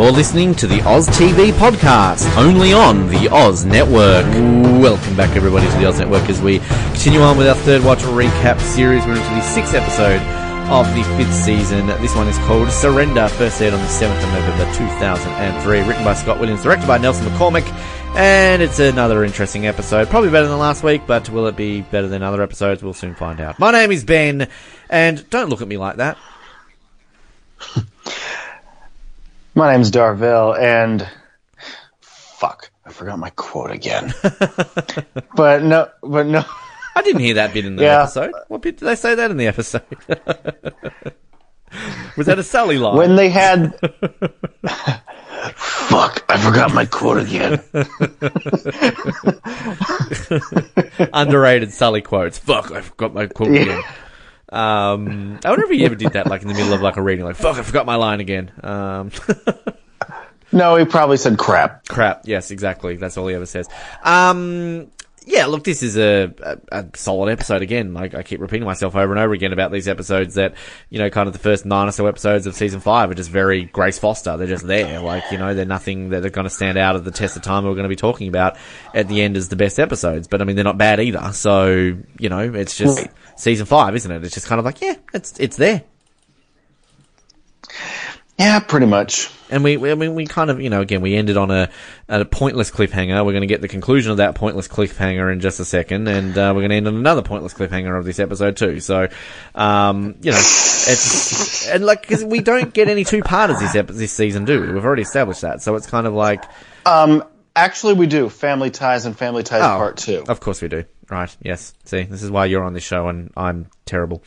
You're listening to the Oz TV podcast, only on the Oz Network. Welcome back, everybody, to the Oz Network as we continue on with our third watch recap series. We're into the sixth episode of the fifth season. This one is called Surrender, first aired on the 7th of November 2003, written by Scott Williams, directed by Nelson McCormick. And it's another interesting episode. Probably better than last week, but will it be better than other episodes? We'll soon find out. My name is Ben, and don't look at me like that. My name's Dorvell, and fuck, I forgot my quote again. but no, but no. I didn't hear that bit in the Yeah. episode. What bit did they say that in the episode? Was that a Sully line? When they had. fuck, I forgot my quote again. Underrated Sully quotes. Fuck, I forgot my quote Yeah. again. Um, I wonder if he ever did that, like in the middle of like a reading, like "fuck, I forgot my line again." Um, No, he probably said crap. crap. Yes, exactly. That's all he ever says. Um, yeah, look, this is a, a, a solid episode again. Like I keep repeating myself over and over again about these episodes that, you know, kind of the first nine or so episodes of season five are just very Grace Foster. They're just there. Like, you know, they're nothing that are going to stand out of the test of time we're going to be talking about at the end as the best episodes. But I mean, they're not bad either. So, you know, it's just season five, isn't it? It's just kind of like, yeah, it's, it's there. Yeah, pretty much. And we, we, I mean, we kind of, you know, again, we ended on a, a pointless cliffhanger. We're going to get the conclusion of that pointless cliffhanger in just a second, and uh, we're going to end on another pointless cliffhanger of this episode too. So, um, you know, it's and like 'cause we don't get any two parters this ep- this season, do we? We've already established that. So it's kind of like, Um, actually, we do Family Ties and Family Ties Oh, Part Two. Of course we do. Right. Yes. See, this is why you're on this show and I'm terrible.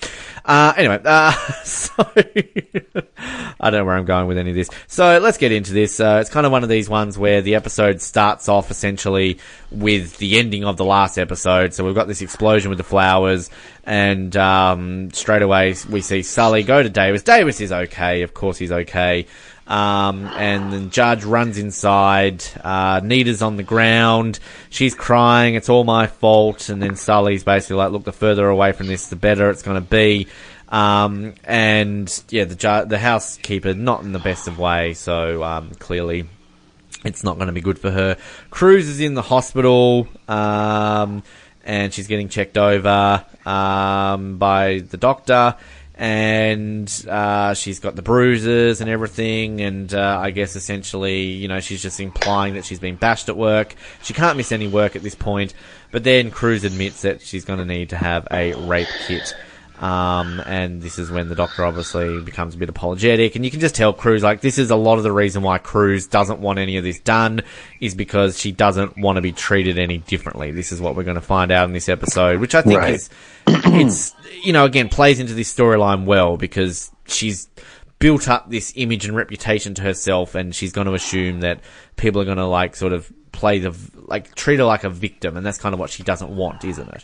Uh, anyway, uh, so I don't know where I'm going with any of this. So let's get into this. Uh, it's kind of one of these ones where the episode starts off essentially with the ending of the last episode. So we've got this explosion with the flowers and, um, straight away we see Sully go to Davis. Davis is okay. Of course he's okay. Um, and then Judge runs inside. Uh, Nita's on the ground. She's crying. It's all my fault. And then Sully's basically like, look, the further away from this, the better it's going to be. Um, and yeah, the ju- the housekeeper not in the best of way, So um, clearly, it's not going to be good for her. Cruz is in the hospital, um, and she's getting checked over um, by the doctor, and uh, she's got the bruises and everything. And uh, I guess essentially, you know, she's just implying that she's been bashed at work. She can't miss any work at this point. But then Cruz admits that she's going to need to have a rape kit. Um, and this is when the doctor obviously becomes a bit apologetic, and you can just tell Cruz like this is a lot of the reason why Cruz doesn't want any of this done is because she doesn't want to be treated any differently. This is what we're going to find out in this episode, which I think Right. is it's you know again plays into this storyline well because she's built up this image and reputation to herself, and she's going to assume that people are going to like sort of play the like treat her like a victim, and that's kind of what she doesn't want, isn't it?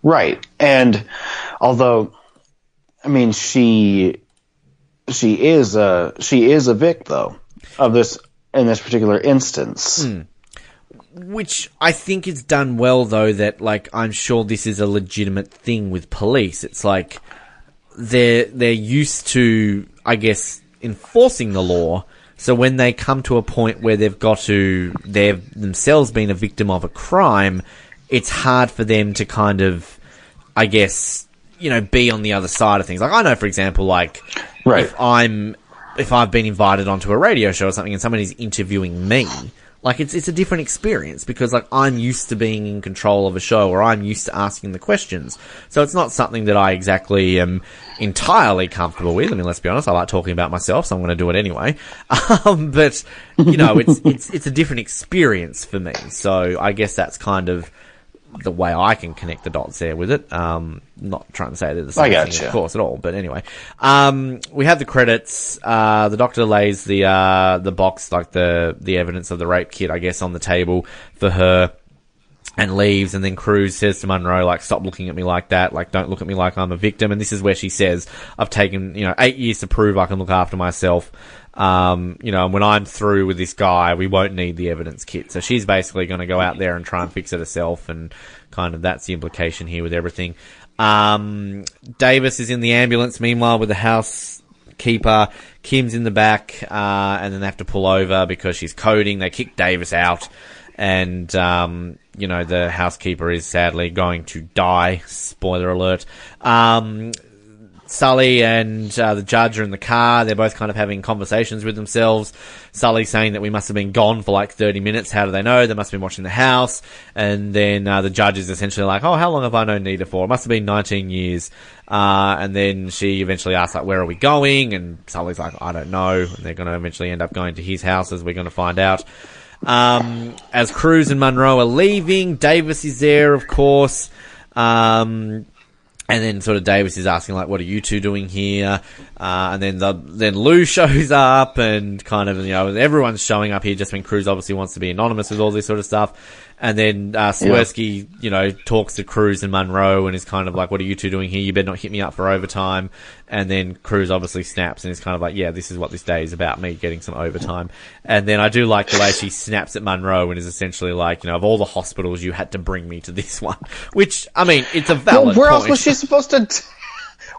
Right. And although, I mean, she she is a she is a vic though of this in this particular instance. Hmm. Which I think is done well, though. That like I'm sure this is a legitimate thing with police. It's like they're they're used to, I guess, enforcing the law. So when they come to a point where they've got to they've themselves been a victim of a crime, it's hard for them to kind of, I guess, you know, be on the other side of things. Like I know, for example, like Right. if I'm if I've been invited onto a radio show or something and somebody's interviewing me, like it's it's a different experience because like I'm used to being in control of a show or I'm used to asking the questions. So it's not something that I exactly am entirely comfortable with. I mean, let's be honest, I like talking about myself, so I'm going to do it anyway. Um, but you know, it's it's it's a different experience for me. So I guess that's kind of the way I can connect the dots there with it. Um, not trying to say they're the same I thing, gotcha. of course, at all. But anyway, um, we have the credits. Uh, the doctor lays the uh, the box, like the the evidence of the rape kit, I guess, on the table for her. And leaves, and then Cruz says to Monroe, like, stop looking at me like that, like, don't look at me like I'm a victim. And this is where she says, I've taken, you know, eight years to prove I can look after myself. Um, you know, and when I'm through with this guy, we won't need the evidence kit. So she's basically going to go out there and try and fix it herself, and kind of that's the implication here with everything. Um, Davis is in the ambulance, meanwhile, with the housekeeper. Kim's in the back, uh, and then they have to pull over because she's coding. They kick Davis out, and um, you know the housekeeper is sadly going to die. Spoiler alert. Um, Sully and uh, the judge are in the car. They're both kind of having conversations with themselves. Sully saying that we must have been gone for like 30 minutes. How do they know? They must have been watching the house. And then uh, the judge is essentially like, oh, how long have I known Nita for? It must have been 19 years. Uh, and then she eventually asks, like, where are we going? And Sully's like, I don't know. And they're going to eventually end up going to his house, as we're going to find out. Um, as Cruz and Monroe are leaving, Davis is there, of course. Um, and then sort of Davis is asking like, "What are you two doing here?" Uh, and then the, then Lou shows up, and kind of you know everyone's showing up here just when Cruz obviously wants to be anonymous with all this sort of stuff. And then uh, Swersky, you know, talks to Cruz and Monroe and is kind of like, "What are you two doing here? You better not hit me up for overtime." And then Cruz obviously snaps and is kind of like, "Yeah, this is what this day is about, me getting some overtime." And then I do like the way she snaps at Monroe and is essentially like, you know, of all the hospitals, you had to bring me to this one. Which I mean, it's a valid. Well, where else was she supposed to? T-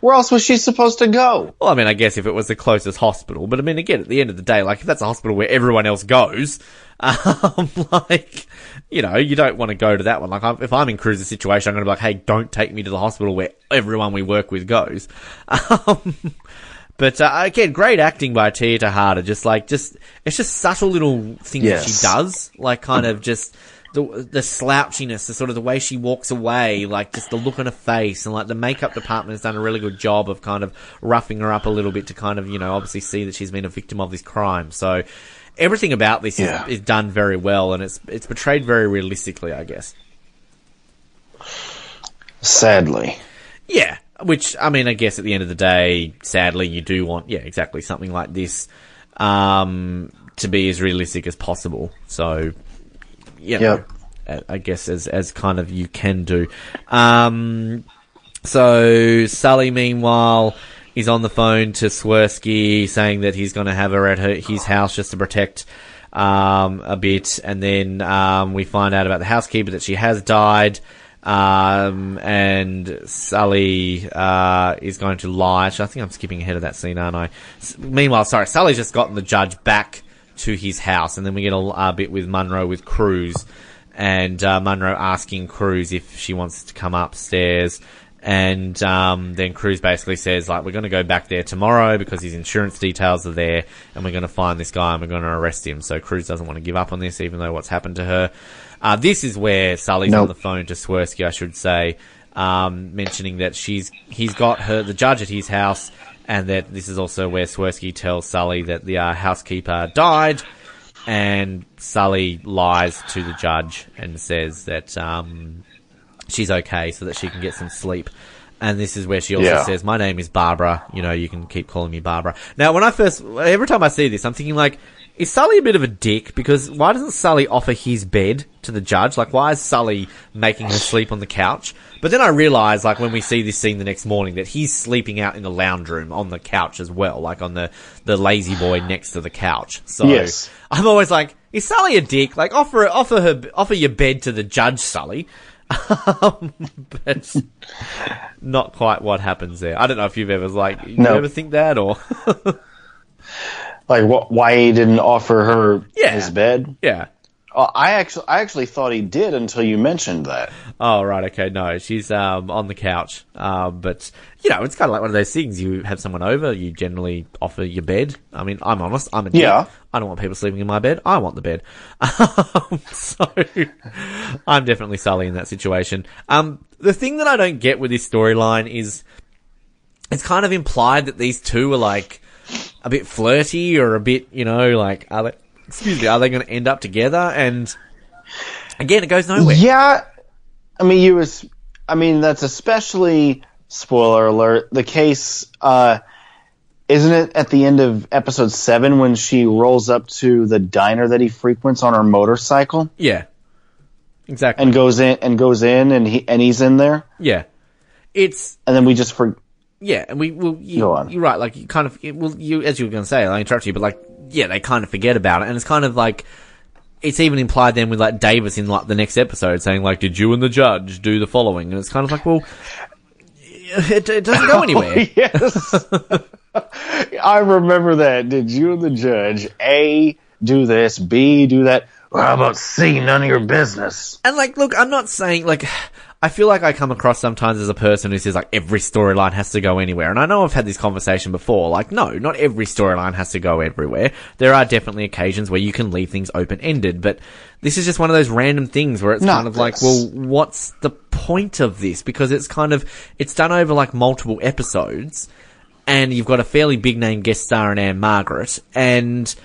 where else was she supposed to go? Well, I mean, I guess if it was the closest hospital, but I mean, again, at the end of the day, like if that's a hospital where everyone else goes, um, like you know, you don't want to go to that one. Like, I'm, if I'm in Cruz's situation, I'm going to be like, hey, don't take me to the hospital where everyone we work with goes. Um, but uh, again, great acting by Tia Texada. Just like, just it's just subtle little things that she does, like kind of just. The, the slouchiness, the sort of the way she walks away, like just the look on her face, and like the makeup department has done a really good job of kind of roughing her up a little bit to kind of, you know, obviously see that she's been a victim of this crime. So everything about this Yeah. is, is done very well, and it's it's portrayed very realistically, I guess. Sadly, Yeah, which I mean, I guess at the end of the day, sadly, you do want, yeah, exactly something like this um, to be as realistic as possible. So, you know, Yep. I- I guess as as kind of you can do. Um, so Sully, meanwhile, is on the phone to Swersky saying that he's going to have her at her, his house just to protect um, a bit, and then um, we find out about the housekeeper that she has died. Um, and Sully uh, is going to lie. I think I'm skipping ahead of that scene, aren't I? S- meanwhile, sorry, Sully's just gotten the judge back to his house, and then we get a, a bit with Monroe with Cruz, and uh, Monroe asking Cruz if she wants to come upstairs. And um, then Cruz basically says, like, we're going to go back there tomorrow because his insurance details are there, and we're going to find this guy and we're going to arrest him. So Cruz doesn't want to give up on this, even though what's happened to her. Uh, this is where Sully's on the phone to Swersky, I should say, um, mentioning that she's he's got her the judge at his house, and that this is also where Swersky tells Sully that the uh, housekeeper died, and Sully lies to the judge and says that um, she's okay so that she can get some sleep. And this is where she also Yeah. says, "My name is Barbara. You know, you can keep calling me Barbara." Now, when I first, every time I see this, I'm thinking like, is Sully a bit of a dick? Because why doesn't Sully offer his bed to the judge? Like, why is Sully making her sleep on the couch? But then I realise, like, when we see this scene the next morning, that he's sleeping out in the lounge room on the couch as well, like on the the lazy boy next to the couch. So Yes. I'm always like, is Sully a dick? Like, offer offer her offer your bed to the judge, Sully. Um, but not quite what happens there. I don't know if you've ever like, you No. ever think that or like what? Why he didn't offer her Yeah. his bed? yeah. Uh, I actually, I actually thought he did until you mentioned that. Oh right, okay, no, she's um on the couch. Um, but you know, it's kind of like one of those things. You have someone over, you generally offer your bed. I mean, I'm honest, I'm a dick. Yeah. I don't want people sleeping in my bed. I want the bed. Um, so I'm definitely Sully in that situation. Um, the thing that I don't get with this storyline is it's kind of implied that these two are like a bit flirty or a bit, you know, like are they? Excuse me, are they going to end up together? And again, it goes nowhere. Yeah, I mean, you was, I mean, that's especially spoiler alert. The case, uh, isn't it at the end of episode seven when she rolls up to the diner that he frequents on her motorcycle Yeah, exactly. and goes in and goes in and he and he's in there, Yeah, it's and then we just for yeah, and we will. You, Go on. You're right. Like you kind of, it, well, you as you were going to say, I interrupt you, but like, yeah, they kind of forget about it, and it's kind of like. It's even implied then with like Davis in like the next episode saying like, "Did you and the judge do the following?" And it's kind of like, well, it, it doesn't go oh, anywhere. yes. I remember that. Did you and the judge A do this, B do that? Well, how about C, none of your business? And like, look, I'm not saying like. I feel like I come across sometimes as a person who says like every storyline has to go anywhere. And I know I've had this conversation before. Like, no, not every storyline has to go everywhere. There are definitely occasions where you can leave things open ended, but this is just one of those random things where it's kind of like, well, what's the point of this? Because it's kind of, it's done over like multiple episodes and you've got a fairly big name guest star in Ann-Margret and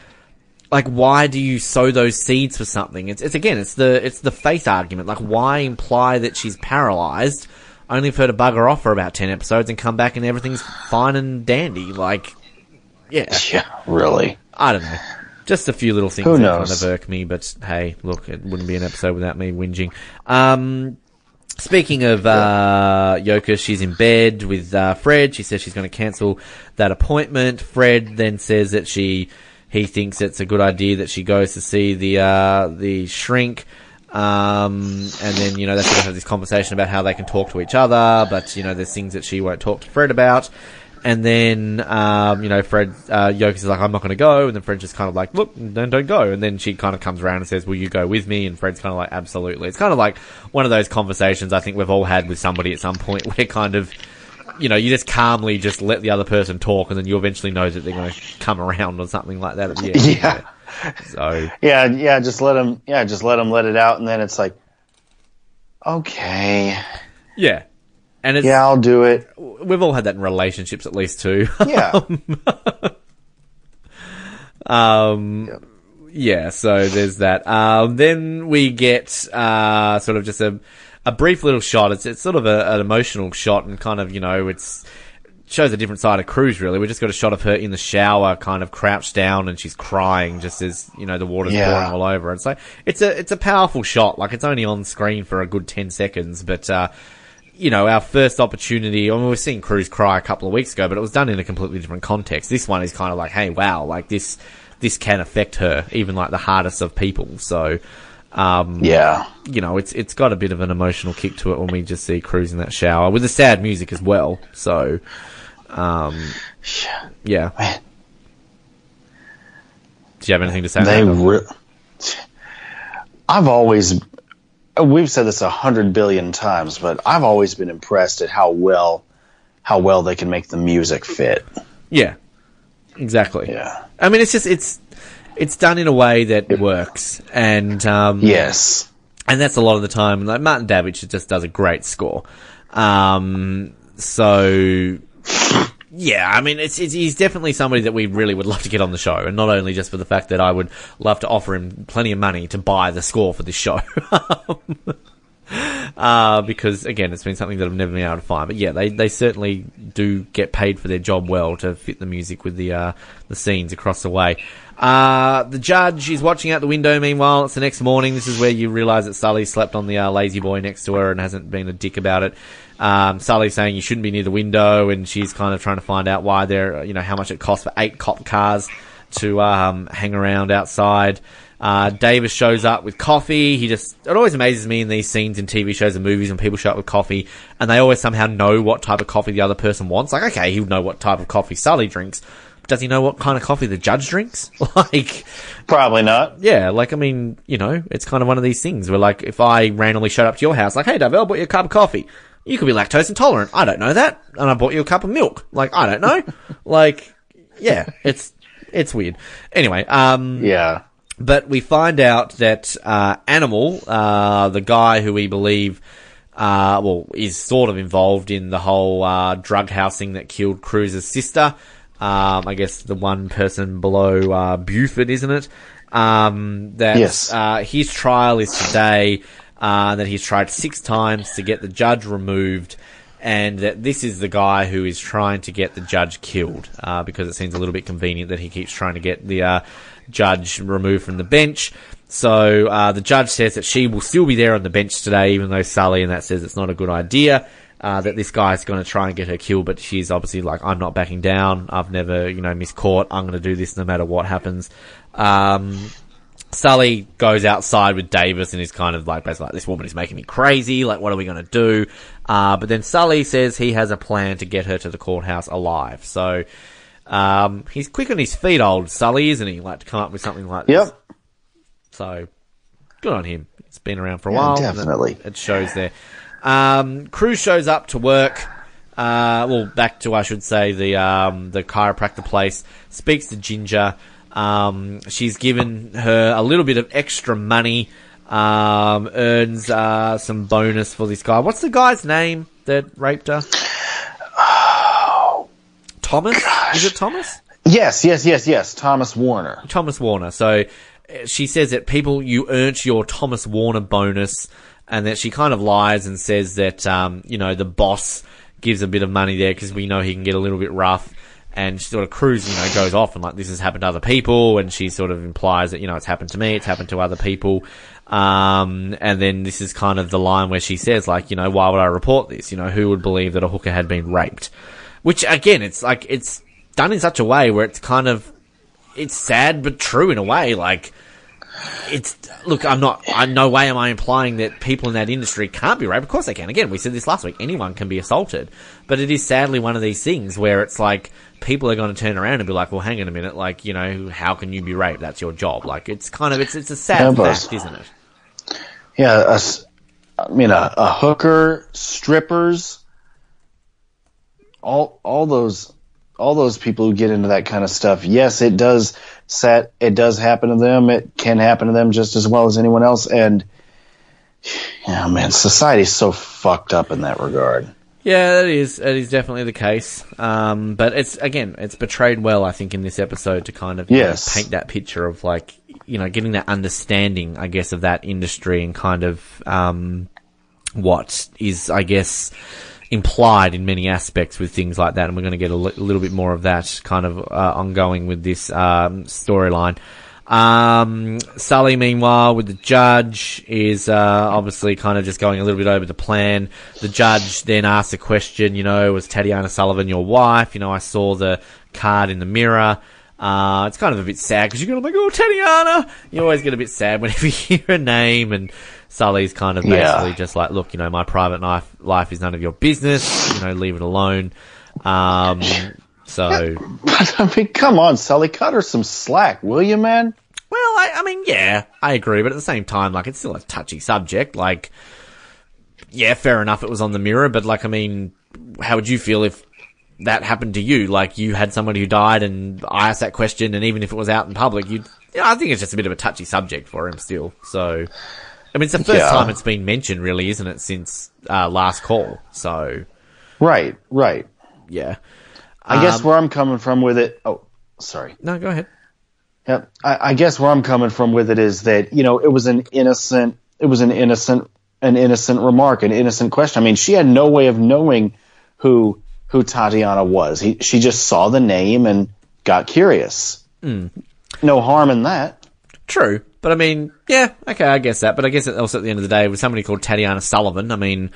like why do you sow those seeds for something it's, it's again it's the it's the faith argument like why imply that she's paralyzed only for her to bugger off for about 10 episodes and come back and everything's fine and dandy like yeah Yeah, really. i don't know just a few little things Who that knows? kind of irk me but hey look it wouldn't be an episode without me whinging um Speaking of uh, Yoka, she's in bed with uh, Fred. She says she's going to cancel that appointment. Fred then says that she he thinks it's a good idea that she goes to see the uh, the shrink. Um, and then you know they sort of have this conversation about how they can talk to each other, but you know there's things that she won't talk to Fred about. And then, um, you know, Fred, uh, Yoka is like, I'm not going to go. And then Fred's just kind of like, look, then don't go. And then she kind of comes around and says, will you go with me? And Fred's kind of like, absolutely. It's kind of like one of those conversations I think we've all had with somebody at some point where kind of, you know, you just calmly just let the other person talk and then you eventually know that they're going to come around or something like that at the end. Yeah. So, Yeah, yeah, just let them. yeah, just let them let it out. And then it's like, okay, yeah. And it's, yeah, I'll do it. we've all had that in relationships at least too. Yeah. Um, yeah, so there's that. Um, then we get uh, sort of just a a brief little shot. It's it's sort of a, an emotional shot, and kind of you know it's shows a different side of Cruz. Really, we just got a shot of her in the shower, kind of crouched down, and she's crying just as you know the water's Yeah. pouring all over. And so it's a it's a powerful shot. Like it's only on screen for a good ten seconds, but. uh you know, our first opportunity, I mean, we've seen Cruz cry a couple of weeks ago, but it was done in a completely different context. This one is kind of like, hey, wow, like this, this can affect her, even like the hardest of people. So, um, Yeah. you know, it's, it's got a bit of an emotional kick to it when we just see Cruz in that shower with the sad music as well. So, um, yeah. Man, Do you have anything to say? they re- I've always, we've said this a hundred billion times, but I've always been impressed at how well, how well they can make the music fit. yeah, exactly. Yeah. I mean, it's just, it's, it's done in a way that works. And, um, Yes. and that's a lot of the time. Like Martin Davich just does a great score. Um, so yeah, I mean, it's, it's he's definitely somebody that we really would love to get on the show, and not only just for the fact that I would love to offer him plenty of money to buy the score for this show. Uh, because again, it's been something that I've never been able to find. But yeah, they, they certainly do get paid for their job well to fit the music with the uh, the scenes across the way. Uh, the judge is watching out the window. Meanwhile, it's the next morning. This is where you realise that Sully slept on the uh, lazy boy next to her and hasn't been a dick about it. Um, Sully's saying you shouldn't be near the window, and she's kind of trying to find out why they're, you know, how much it costs for eight cop cars to um, hang around outside. Uh, Davis shows up with coffee. He just, it always amazes me in these scenes in TV shows and movies when people show up with coffee and they always somehow know what type of coffee the other person wants. Like, okay, he'll know what type of coffee Sully drinks. Does he know what kind of coffee the judge drinks? like, Probably not. yeah, like, I mean, you know, it's kind of one of these things where, like, if I randomly showed up to your house, like, hey, Dorvell, bought you a cup of coffee. You could be lactose intolerant. I don't know that. And I bought you a cup of milk. Like, I don't know. like, yeah, it's, it's weird. Anyway, um, Yeah. but we find out that uh, Animal, uh, the guy who we believe, uh, well, is sort of involved in the whole uh, drug housing that killed Cruz's sister. Um, I guess the one person below uh, Buford, isn't it? Um, that Yes. uh, his trial is today. Uh, that he's tried six times to get the judge removed and that this is the guy who is trying to get the judge killed uh, because it seems a little bit convenient that he keeps trying to get the uh, judge removed from the bench. So uh, the judge says that she will still be there on the bench today, even though Sully and that says it's not a good idea. Uh, that this guy's going to try and get her killed, but she's obviously like, I'm not backing down. I've never, you know, missed court. I'm going to do this no matter what happens. Um, Sully goes outside with Davis and is kind of like basically like this woman is making me crazy. Like, what are we going to do? Uh, but then Sully says he has a plan to get her to the courthouse alive. So, um, he's quick on his feet, old Sully, isn't he? Like to come up with something like this. Yep. So, good on him. It's been around for a Yeah, while. definitely. It, it shows there. Um, Cruz shows up to work. Uh, well, back to I should say the um, the chiropractor place. Speaks to Ginger. Um, she's given her a little bit of extra money. Um, earns uh, some bonus for this guy. What's the guy's name that raped her? Thomas? Is it Thomas? Yes, yes, yes, yes. Thomas Warner. Thomas Warner. So uh, she says that people you earned your Thomas Warner bonus, and that she kind of lies and says that um, you know the boss gives a bit of money there because we know he can get a little bit rough. And she sort of Cruz, you know, goes off and like this has happened to other people, and she sort of implies that you know it's happened to me, it's happened to other people. Um, and then this is kind of the line where she says like, you know, why would I report this? You know, who would believe that a hooker had been raped? Which again, it's like it's done in such a way where it's kind of it's sad but true in a way. Like it's look, I'm not. I no way am I implying that people in that industry can't be raped. Of course they can. Again, we said this last week. Anyone can be assaulted, but it is sadly one of these things where it's like people are going to turn around and be like, "Well, hang on a minute. Like, you know, how can you be raped? That's your job." Like, it's kind of it's it's a sad Yeah, fact, isn't it? Yeah, a I mean, a, a hooker, strippers, all all those all those people who get into that kind of stuff. Yes, it does set. It does happen to them. It can happen to them just as well as anyone else. And yeah, man, society's so fucked up in that regard. Yeah, that is that is definitely the case. Um, but it's again, it's portrayed well, I think, in this episode to kind of you know, Yes. paint that picture of like you know getting that understanding, I guess, of that industry and kind of um, what is, I guess, implied in many aspects with things like that. And we're going to get a little bit more of that kind of uh, ongoing with this um, storyline. Um, Sully, meanwhile, with the judge, is uh, obviously kind of just going a little bit over the plan. The judge then asks a question, you know, was Tatiana Sullivan your wife? You know, I saw the card in the mirror. Uh, it's kind of a bit sad because you're going to like, oh, Tatiana! You always get a bit sad whenever you hear a name and Sully's kind of Yeah. basically just like, look, you know, my private life, life is none of your business. You know, leave it alone. Um, so, But I mean, come on, Sully, cut her some slack, will you, man? Well, I, I mean, yeah, I agree, but at the same time, like, it's still a touchy subject. Like, yeah, fair enough, it was on the mirror, but like, I mean, how would you feel if that happened to you? Like, you had somebody who died, and I asked that question, and even if it was out in public, you'd, yeah, I think it's just a bit of a touchy subject for him still. So, I mean, it's the first Yeah. time it's been mentioned, really, isn't it, since uh, last call? So, Right, right. yeah. I guess Um, where I'm coming from with it. Oh, sorry. No, go ahead. Yeah, I, I guess where I'm coming from with it is that you know it was an innocent, it was an innocent, an innocent remark, an innocent question. I mean, she had no way of knowing who who Tatiana was. He, she just saw the name and got curious. No harm in that. True, but I mean, yeah, okay, I guess that. But I guess also at the end of the day, with somebody called Tatiana Sullivan, I mean,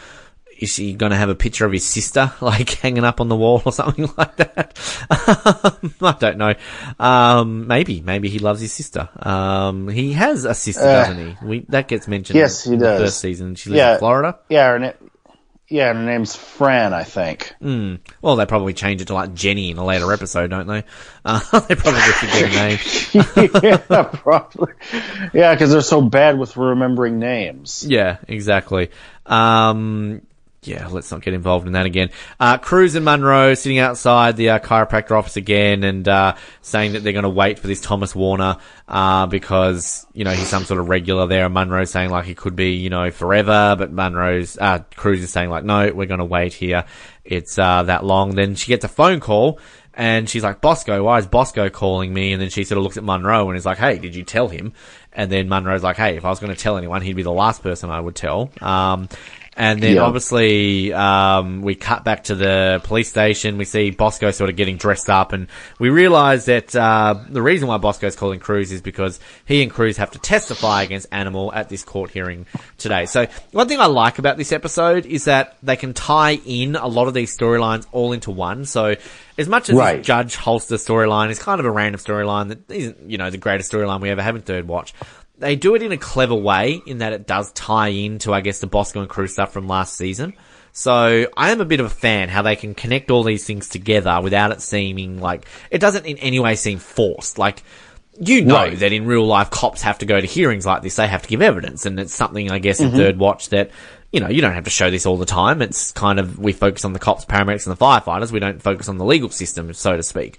is she going to have a picture of his sister like hanging up on the wall or something like that? I don't know. Um, maybe, maybe he loves his sister. Um, he has a sister, Uh, doesn't he? We that gets mentioned. yes, he in the does. First season, she lives Yeah. in Florida. Yeah, her na- yeah, and her name's Fran, I think. Well, they probably change it to like Jenny in a later episode, don't they? Uh, they probably forget a name. yeah, probably. Yeah, because they're so bad with remembering names. Yeah, exactly. Um, yeah, let's not get involved in that again. Uh, Cruz and Monroe sitting outside the uh, chiropractor office again and uh, saying that they're going to wait for this Thomas Warner uh, because, you know, he's some sort of regular there. And Monroe's saying like he could be, you know, forever, but Monroe's, uh, Cruz is saying like, no, we're going to wait here. It's uh, that long. Then she gets a phone call and she's like, Bosco, why is Bosco calling me? And then she sort of looks at Monroe and is like, hey, did you tell him? And then Monroe's like, hey, if I was going to tell anyone, he'd be the last person I would tell. Um, and then Yeah. obviously, um, we cut back to the police station. We see Bosco sort of getting dressed up and we realize that, uh, the reason why Bosco's calling Cruz is because he and Cruz have to testify against Animal at this court hearing today. So one thing I like about this episode is that they can tie in a lot of these storylines all into one. So as much as Right. this Judge Holster storyline is kind of a random storyline that isn't, you know, the greatest storyline we ever have in Third Watch. They do it in a clever way in that it does tie into, I guess, the Bosco and Cruz stuff from last season. So I am a bit of a fan how they can connect all these things together without it seeming like it doesn't in any way seem forced. Like you know Right. that in real life cops have to go to hearings like this, they have to give evidence, and it's something I guess in mm-hmm. third watch that you know you don't have to show this all the time. It's kind of we focus on the cops, paramedics, and the firefighters. We don't focus on the legal system, so to speak.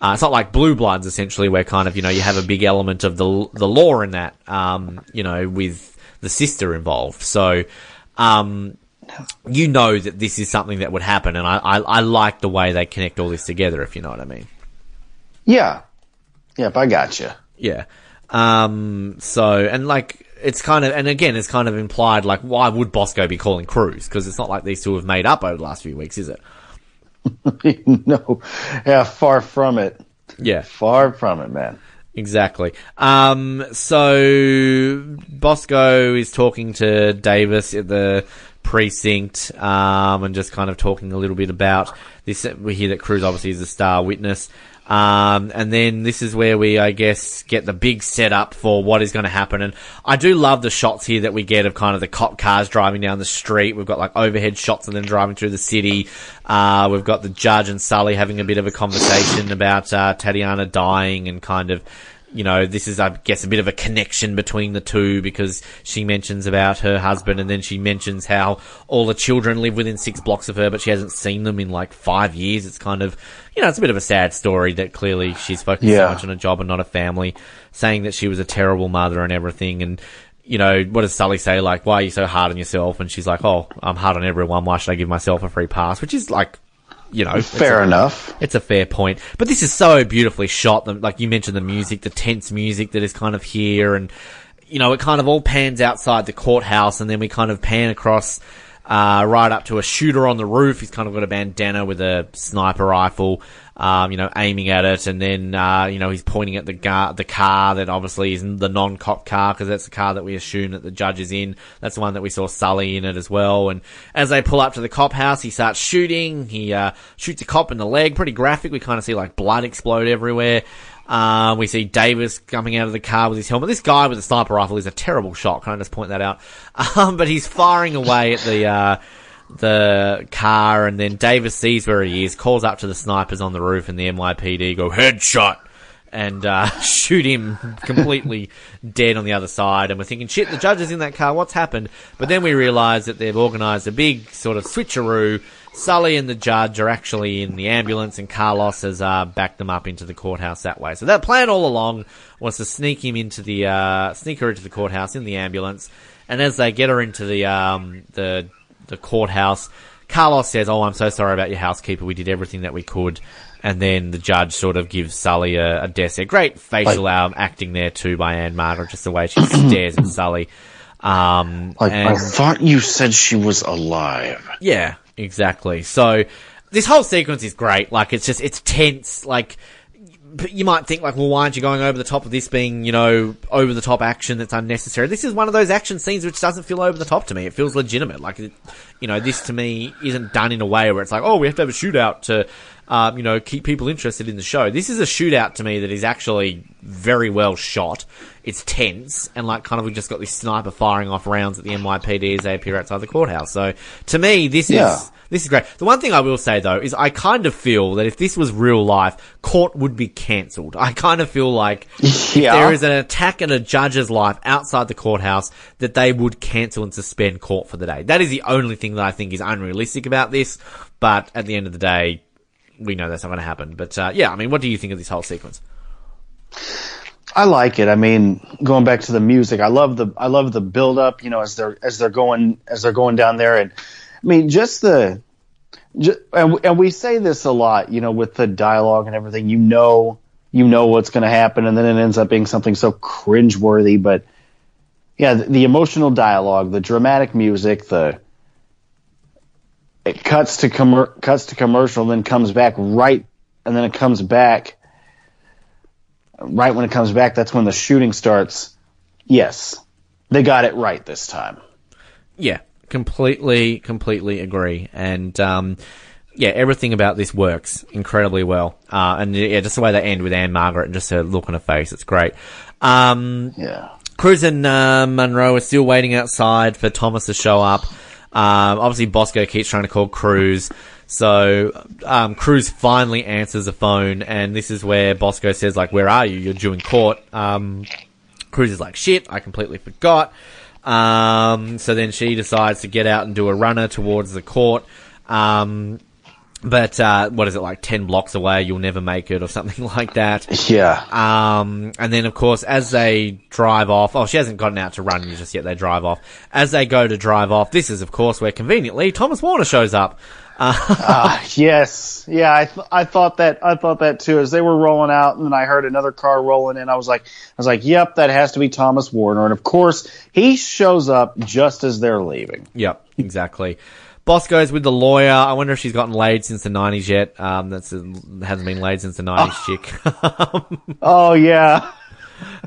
Uh, it's not like Blue Bloods, essentially, where kind of you know you have a big element of the the law in that, um, you know, with the sister involved. So. Um, you know that this is something that would happen, and I, I, I like the way they connect all this together, if you know what I mean. Yeah. Yep, I got you. Yeah. Um, so, and like, it's kind of, and again, it's kind of implied, like, why would Bosco be calling Cruz? Because it's not like these two have made up over the last few weeks, is it? no, yeah, far from it. Yeah, Far from it, man. exactly. Um, so Bosco is talking to Davis at the precinct, um, and just kind of talking a little bit about this. We hear that Cruz obviously is a star witness. Um, and then this is where we, I guess, get the big setup for what is going to happen. And I do love the shots here that we get of kind of the cop cars driving down the street. We've got like overhead shots of them driving through the city. Uh, we've got the judge and Sully having a bit of a conversation about, uh, Tatiana dying and kind of, you know, this is, I guess, a bit of a connection between the two because she mentions about her husband and then she mentions how all the children live within six blocks of her, but she hasn't seen them in like five years. It's kind of, you know, it's a bit of a sad story that clearly she's focused Yeah. so much on a job and not a family, saying that she was a terrible mother and everything. And, you know, what does Sully say? Like, why are you so hard on yourself? And she's like, oh, I'm hard on everyone. Why should I give myself a free pass? Which is like, you know, it's Fair a- enough. it's a fair point. But this is so beautifully shot. Like you mentioned, the music, the tense music that is kind of here, and you know, it kind of all pans outside the courthouse, and then we kind of pan across uh, right up to a shooter on the roof. He's kind of got a bandana with a sniper rifle, um, you know, aiming at it, and then uh, you know he's pointing at the gar- the car that obviously is the non-cop car because that's the car that we assume that the judge is in. That's the one that we saw Sully in it as well. And as they pull up to the cop house, he starts shooting. He uh, shoots a cop in the leg, pretty graphic. We kind of see like blood explode everywhere. Uh, we see Davis coming out of the car with his helmet. This guy with the sniper rifle is a terrible shot. Can I just point that out? Um, but he's firing away at the, uh, the car and then Davis sees where he is, calls up to the snipers on the roof and the NYPD go headshot and, uh, shoot him completely dead on the other side. And we're thinking, shit, the judge is in that car. What's happened? But then we realize that they've organized a big sort of switcheroo. Sully and the judge are actually in the ambulance, and Carlos has uh, backed them up into the courthouse that way. So that plan all along was to sneak him into the uh, sneak her into the courthouse in the ambulance. And as they get her into the um, the the courthouse, Carlos says, "Oh, I'm so sorry about your housekeeper. We did everything that we could." And then the judge sort of gives Sully a, a death stare. Great facial um, acting there too by Ann-Margret, just the way she stares at Sully. Um, I and- thought you said she was alive. yeah, exactly. So this whole sequence is great. Like it's just it's tense. Like you might think like, well, why aren't you going over the top of this being, you know, over the top action that's unnecessary? This is one of those action scenes which doesn't feel over the top to me. It feels legitimate. Like, it, you know, this to me isn't done in a way where it's like, oh, we have to have a shootout to, um, you know, keep people interested in the show. This is a shootout to me that is actually very well shot. It's tense and like kind of we just got this sniper firing off rounds at the NYPD as they appear outside the courthouse. So to me, this Yeah. is this is great. The one thing I will say though is I kind of feel that if this was real life, court would be cancelled. I kind of feel like if Yeah. there is an attack on a judge's life outside the courthouse, that they would cancel and suspend court for the day. That is the only thing that I think is unrealistic about this. But at the end of the day, we know that's not going to happen. But uh, yeah, I mean, what do you think of this whole sequence? I like it. I mean, going back to the music, I love the I love the build up. You know, as they're as they're going as they're going down there, and I mean, just the, just, and, and we say this a lot. You know, with the dialogue and everything, you know, you know what's going to happen, and then it ends up being something so cringeworthy. But yeah, the, the emotional dialogue, the dramatic music, the it cuts to commer- cuts to commercial, then comes back right, and then it comes back right when it comes back, that's when the shooting starts. Yes, they got it right this time. Yeah, completely, completely agree. And, um, yeah, everything about this works incredibly well. Uh, and yeah, just the way they end with Ann-Margret and just her look on her face, it's great. Um, Yeah. Cruz and uh, Monroe are still waiting outside for Thomas to show up. Um, obviously, Bosco keeps trying to call Cruz. So um, Cruz finally answers the phone, and this is where Bosco says, like, where are you? You're due in court. Um, Cruz is like, shit, I completely forgot. Um, so then she decides to get out and do a runner towards the court. Um, but uh, what is it like ten blocks away? You'll never make it, or something like that. Yeah. Um, and then of course, as they drive off, oh, she hasn't gotten out to run just yet. They drive off. As they go to drive off, this is of course where conveniently Thomas Warner shows up. Ah, yes. Yeah, I, th- I thought that I thought that too. As they were rolling out, and then I heard another car rolling in. I was like, I was like, "Yep, that has to be Thomas Warner." And of course, he shows up just as they're leaving. Yep, exactly. Bosco's with the lawyer. I wonder if she's gotten laid since the nineties yet. Um, that's hasn't been laid since the nineties chick. Oh yeah,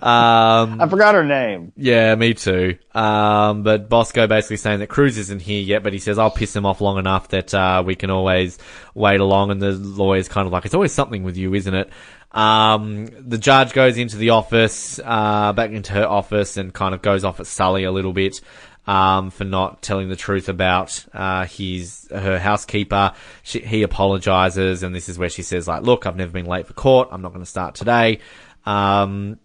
um, I forgot her name. Yeah, me too. Um, but Bosco basically saying that Cruz isn't here yet, but he says I'll piss him off long enough that uh, we can always wait along. And the lawyer's kind of like, it's always something with you, isn't it? Um, the judge goes into the office, uh, back into her office, and kind of goes off at Sully a little bit. Um, for not telling the truth about uh, his her housekeeper, she, he apologizes, and this is where she says, "Like, look, I've never been late for court. I'm not going to start today." Um,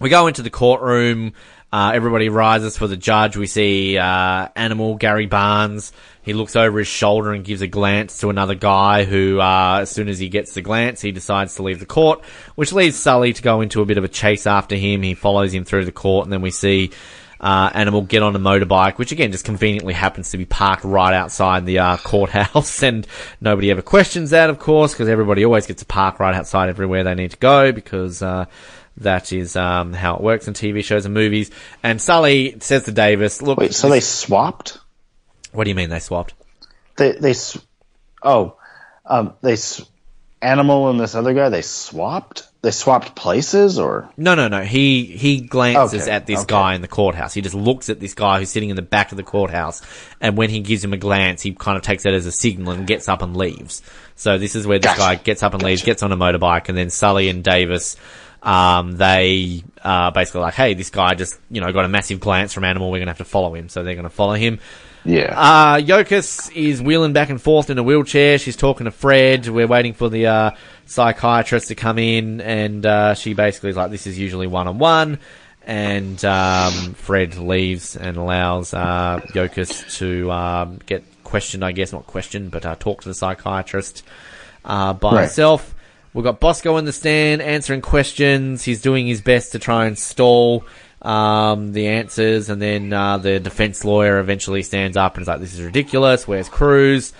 we go into the courtroom. Uh, everybody rises for the judge. We see uh, Animal Gary Barnes. He looks over his shoulder and gives a glance to another guy who, uh, as soon as he gets the glance, he decides to leave the court, which leaves Sully to go into a bit of a chase after him. He follows him through the court, and then we see uh, Animal get on a motorbike, which again just conveniently happens to be parked right outside the uh, courthouse, and nobody ever questions that, of course, because everybody always gets to park right outside everywhere they need to go because. That is um, how it works in TV shows and movies. And Sully says to Davis, "Look, Wait, so they swapped? what do you mean they swapped? They they oh, um, they animal and this other guy they swapped. They swapped places, or No, no, no. He he glances Okay, at this okay. guy in the courthouse. He just looks at this guy who's sitting in the back of the courthouse, and when he gives him a glance, he kind of takes that as a signal and gets up and leaves. So this is where this Gotcha. guy gets up and leaves, gets on a motorbike, and then Sully and Davis, um, they uh, basically like, hey, this guy just you know got a massive glance from Animal. We're gonna have to follow him, so they're gonna follow him. yeah, Uh, Yokas is wheeling back and forth in a wheelchair. She's talking to Fred. We're waiting for the uh, psychiatrist to come in, and uh, she basically is like, "This is usually one on one." And um, Fred leaves and allows uh, Yokas to um, get questioned. I guess not questioned, but uh, talk to the psychiatrist uh, by Right. himself. We've got Bosco in the stand answering questions. He's doing his best to try and stall um, the answers, and then uh, the defense lawyer eventually stands up and is like, "This is ridiculous. Where's Cruz?"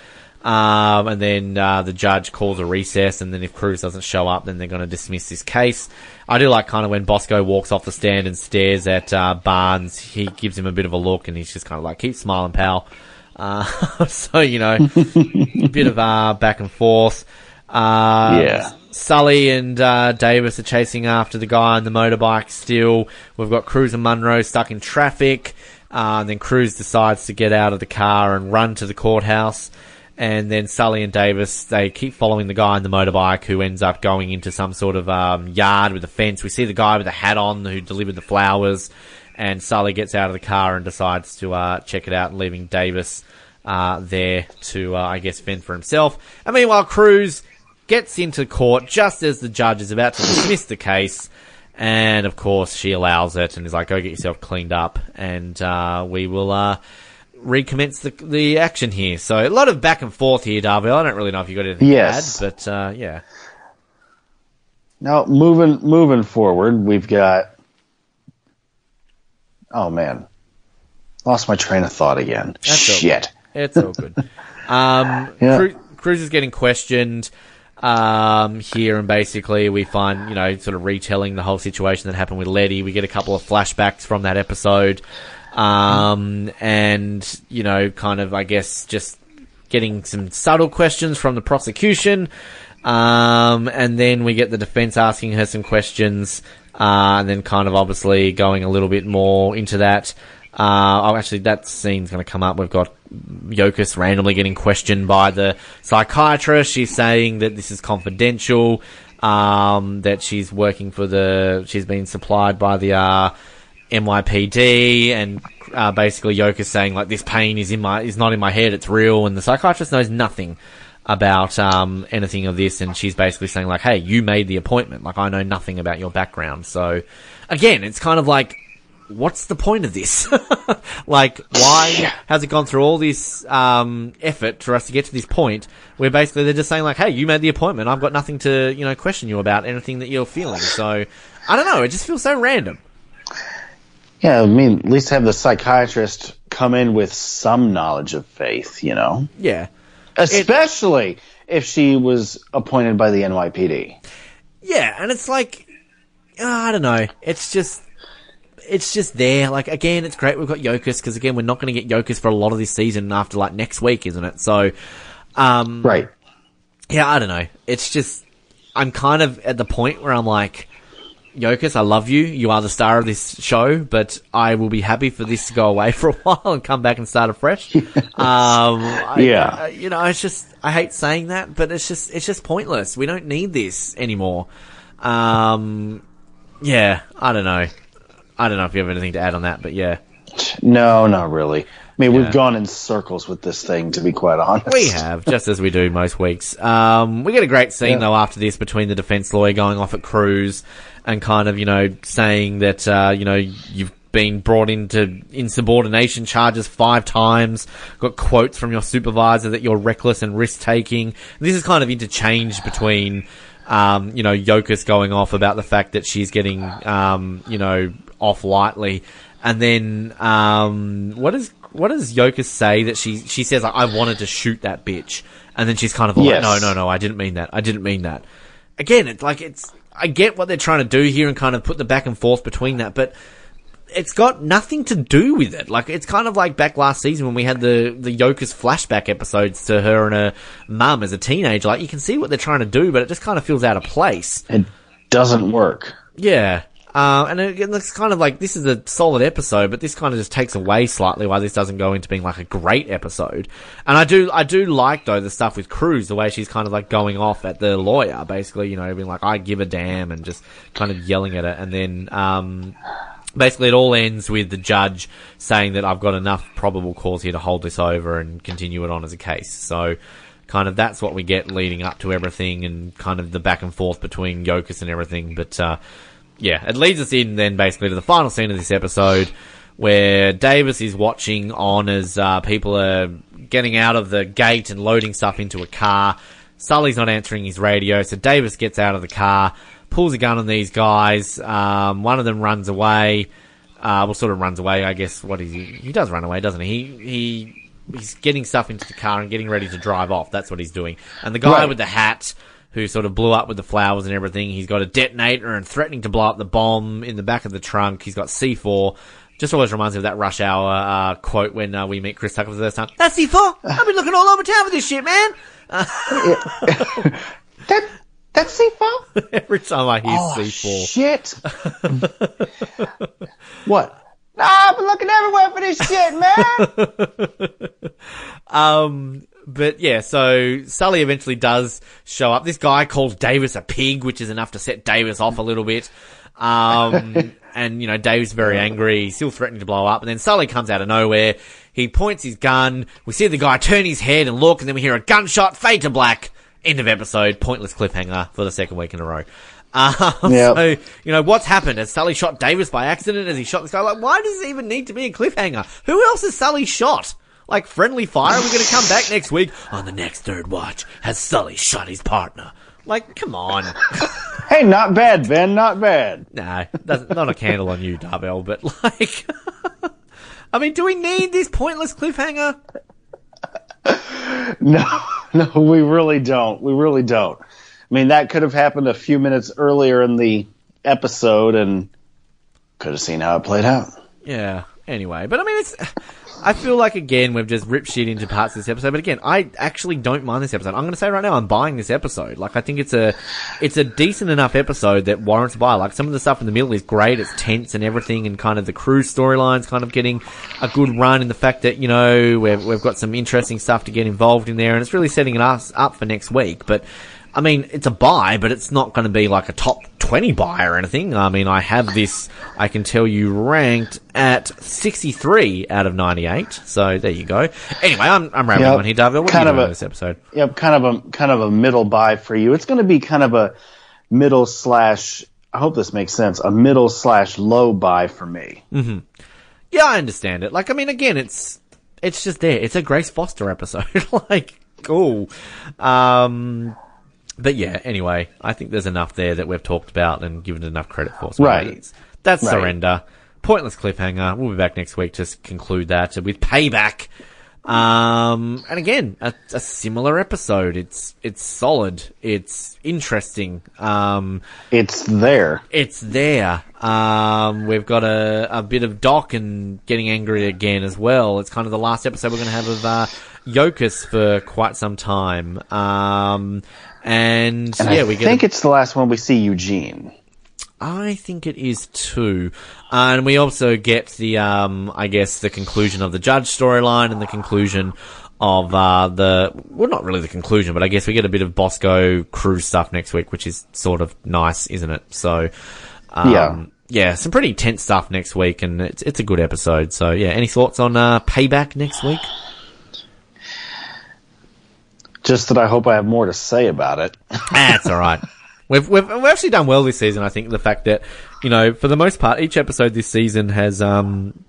Um, and then uh, the judge calls a recess, and then if Cruz doesn't show up, then they're going to dismiss this case. I do like kind of when Bosco walks off the stand and stares at uh, Barnes. He gives him a bit of a look, and he's just kind of like, "Keep smiling, pal." Uh, so you know, a bit of uh, back and forth. Uh, Yeah. Sully and uh, Davis are chasing after the guy on the motorbike still. We've got Cruz and Monroe stuck in traffic. Uh, and then Cruz decides to get out of the car and run to the courthouse. And then Sully and Davis, they keep following the guy on the motorbike who ends up going into some sort of um, yard with a fence. We see the guy with the hat on who delivered the flowers. And Sully gets out of the car and decides to uh, check it out, leaving Davis uh, there to, uh, I guess, fend for himself. And meanwhile, Cruz gets into court just as the judge is about to dismiss the case. And of course, she allows it and is like, go get yourself cleaned up. And uh, we will uh, recommence the, the action here. So a lot of back and forth here, Darby. I don't really know if you got anything Yes. to add, but uh, yeah. Now moving moving forward, we've got. Oh man, lost my train of thought again. That's all Shit. It's all good. Um, Yeah. Cru- Cruz is getting questioned um, here, and basically we find, you know, sort of retelling the whole situation that happened with Letty. We get a couple of flashbacks from that episode, um, and you know, kind of, I guess, just getting some subtle questions from the prosecution. Um, and then we get the defense asking her some questions, uh, and then kind of obviously going a little bit more into that. Uh, oh, actually, that scene's going to come up. We've got Yokas randomly getting questioned by the psychiatrist. She's saying that this is confidential, um, that she's working for the, she's been supplied by the, uh, NYPD, and uh, basically Yoka saying like this pain is in my is not in my head, it's real, and the psychiatrist knows nothing about um, anything of this, and she's basically saying like, "Hey, you made the appointment. Like, I know nothing about your background." So, again, it's kind of like, what's the point of this? like, why has it gone through all this um, effort for us to get to this point where basically they're just saying like, "Hey, you made the appointment. I've got nothing to you know question you about anything that you're feeling." So, I don't know. It just feels so random. Yeah, I mean, at least have the psychiatrist come in with some knowledge of faith, you know? Yeah. Especially if she was appointed by the NYPD. Yeah, and it's like, uh, I don't know. It's just, it's just there. Like again, it's great we've got Yokas because again, we're not going to get Yokas for a lot of this season after like next week, isn't it? So, um, Right. yeah, I don't know. It's just, I'm kind of at the point where I'm like, Yokas, I love you. You are the star of this show, but I will be happy for this to go away for a while and come back and start afresh. um, I- Yeah. I- you know, it's just, I hate saying that, but it's just, it's just pointless. We don't need this anymore. Um, yeah, I don't know. I don't know if you have anything to add on that, but yeah. No, not really. I mean, Yeah. we've gone in circles with this thing, to be quite honest. We have, just as we do most weeks. Um, we get a great scene Yeah. though after this between the defense lawyer going off at Cruz and kind of, you know, saying that, uh, you know, you've been brought into insubordination charges five times, got quotes from your supervisor that you're reckless and risk taking. This is kind of interchange between, um, you know, Yokas going off about the fact that she's getting, um, you know, off lightly. And then, um, what is, what does Yokas say that she, she says, I wanted to shoot that bitch. And then she's kind of like, Yes. no, no, no, I didn't mean that. I didn't mean that. Again, it's like, it's, I get what they're trying to do here and kind of put the back and forth between that, but it's got nothing to do with it. Like it's kind of like back last season when we had the the Yokas flashback episodes to her and her mum as a teenager. Like you can see what they're trying to do, but it just kind of feels out of place. It doesn't work. Yeah. Uh, and it, looks kind of like this is a solid episode, but this kind of just takes away slightly why this doesn't go into being like a great episode. And I do, I do like though the stuff with Cruz, the way she's kind of like going off at the lawyer, basically, you know, being like, I give a damn and just kind of yelling at it. And then, um, basically it all ends with the judge saying that I've got enough probable cause here to hold this over and continue it on as a case. So, kind of that's what we get leading up to everything and kind of the back and forth between Yokas and everything. But, uh, yeah, it leads us in then basically to the final scene of this episode where Davis is watching on as uh, people are getting out of the gate and loading stuff into a car. Sully's not answering his radio, so Davis gets out of the car, pulls a gun on these guys. Um, one of them runs away. Uh, well, sort of runs away, I guess. What is he? He does run away, doesn't he? He he he's getting stuff into the car and getting ready to drive off. That's what he's doing. And the guy Right. with the hat who sort of blew up with the flowers and everything. He's got a detonator and threatening to blow up the bomb in the back of the trunk. He's got C4. Just always reminds me of that Rush Hour uh, quote when uh, we meet Chris Tucker for the first time. That's C4. I've been looking all over town for this shit, man. That that's C4? Every time I hear Oh, C4. shit. what? Nah, I've been looking everywhere for this shit, man. Um, but yeah, so Sully eventually does show up. This guy calls Davis a pig, which is enough to set Davis off a little bit. Um, and you know, Davis very angry. He's still threatening to blow up. And then Sully comes out of nowhere. He points his gun. We see the guy turn his head and look, and then we hear a gunshot, fade to black. End of episode. Pointless cliffhanger for the second week in a row. Um, Yep. So, you know, what's happened? Has Sully shot Davis by accident? Has he shot this guy? Like, why does it even need to be a cliffhanger? Who else has Sully shot? Like, friendly fire? We're going to come back next week on the next third watch. Has Sully shot his partner? Like, come on. hey, not bad, Ben, not bad. nah, that's not a candle on you, Dorvell, but like, I mean, do we need this pointless cliffhanger? No, no, we really don't. We really don't. I mean, that could have happened a few minutes earlier in the episode and could have seen how it played out. Yeah. Anyway, but I mean, it's. I feel like again we've just ripped shit into parts of this episode, but again, I actually don't mind this episode. I'm going to say right now, I'm buying this episode. Like, I think it's a, it's a decent enough episode that warrants a buy. Like, some of the stuff in the middle is great. It's tense and everything, and kind of the Cruz storylines kind of getting a good run. In the fact that you know we've we've got some interesting stuff to get involved in there, and it's really setting us up for next week. But I mean, it's a buy, but it's not going to be like a top 20 buy or anything. I mean, I have this, I can tell you, ranked at 63 out of 98. So there you go. Anyway, I'm, I'm rambling Yep. on here, David. What Kind are you of doing a- this episode? Yep, kind of a kind of a middle buy for you. It's going to be kind of a middle slash. I hope this makes sense. A middle slash low buy for me. Yeah, I understand it. Like, I mean, again, it's it's just there. It's a Grace Foster episode. like, cool. Um, but yeah. Anyway, I think there's enough there that we've talked about and given enough credit for. So Right. That's, Right. surrender. Pointless cliffhanger. We'll be back next week to conclude that with payback. Um, and again, a, a similar episode. It's it's solid. It's interesting. Um, It's there. it's there. Um, we've got a, a bit of Doc and getting angry again as well. It's kind of the last episode we're going to have of uh, Yokas for quite some time. Um, and, And yeah, I we get. think a- it's the last one we see Eugene. I think it is too. Uh, and we also get the, um, I guess, the conclusion of the Judge storyline and the conclusion of uh, the well, not really the conclusion, but I guess we get a bit of Bosco Cruz stuff next week, which is sort of nice, isn't it? So, um, Yeah. yeah, some pretty tense stuff next week, and it's it's a good episode. So, yeah, any thoughts on uh, Payback next week? Just that I hope I have more to say about it. That's all right. We've, we've we've actually done well this season. I think the fact that you know, for the most part, each episode this season has, um,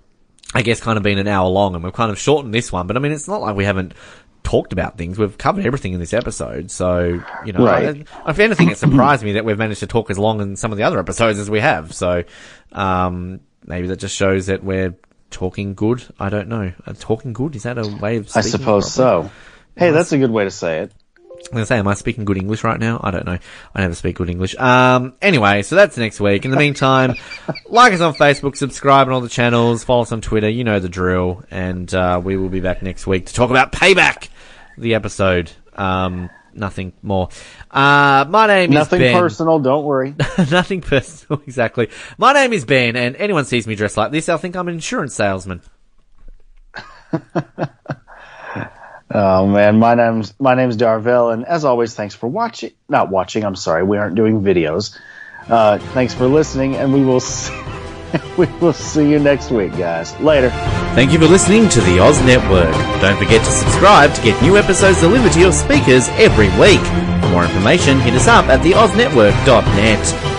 I guess, kind of been an hour long, and we've kind of shortened this one. But I mean, it's not like we haven't talked about things. We've covered everything in this episode, so you know, Right. I, if anything, it surprised me that we've managed to talk as long in some of the other episodes as we have. So um, maybe that just shows that we're talking good. I don't know. Uh, talking good is that a way of? I suppose properly? so. Hey, that's a good way to say it. I was gonna say, am I speaking good English right now? I don't know. I never speak good English. Um, anyway, so that's next week. In the meantime, like us on Facebook, subscribe on all the channels, follow us on Twitter. You know the drill. And, uh, we will be back next week to talk about Payback, the episode. Um, nothing more. Uh, my name Nothing is Ben. Nothing personal. Don't worry. nothing personal, exactly. My name is Ben, and anyone sees me dressed like this, they'll think I'm an insurance salesman. Oh man, my name's my name's Dorvell, and as always, thanks for watching. Not watching. I'm sorry, we aren't doing videos. Uh, thanks for listening, and we will see, we will see you next week, guys. Later. Thank you for listening to the Oz Network. Don't forget to subscribe to get new episodes delivered to your speakers every week. For more information, hit us up at theoznetwork.net.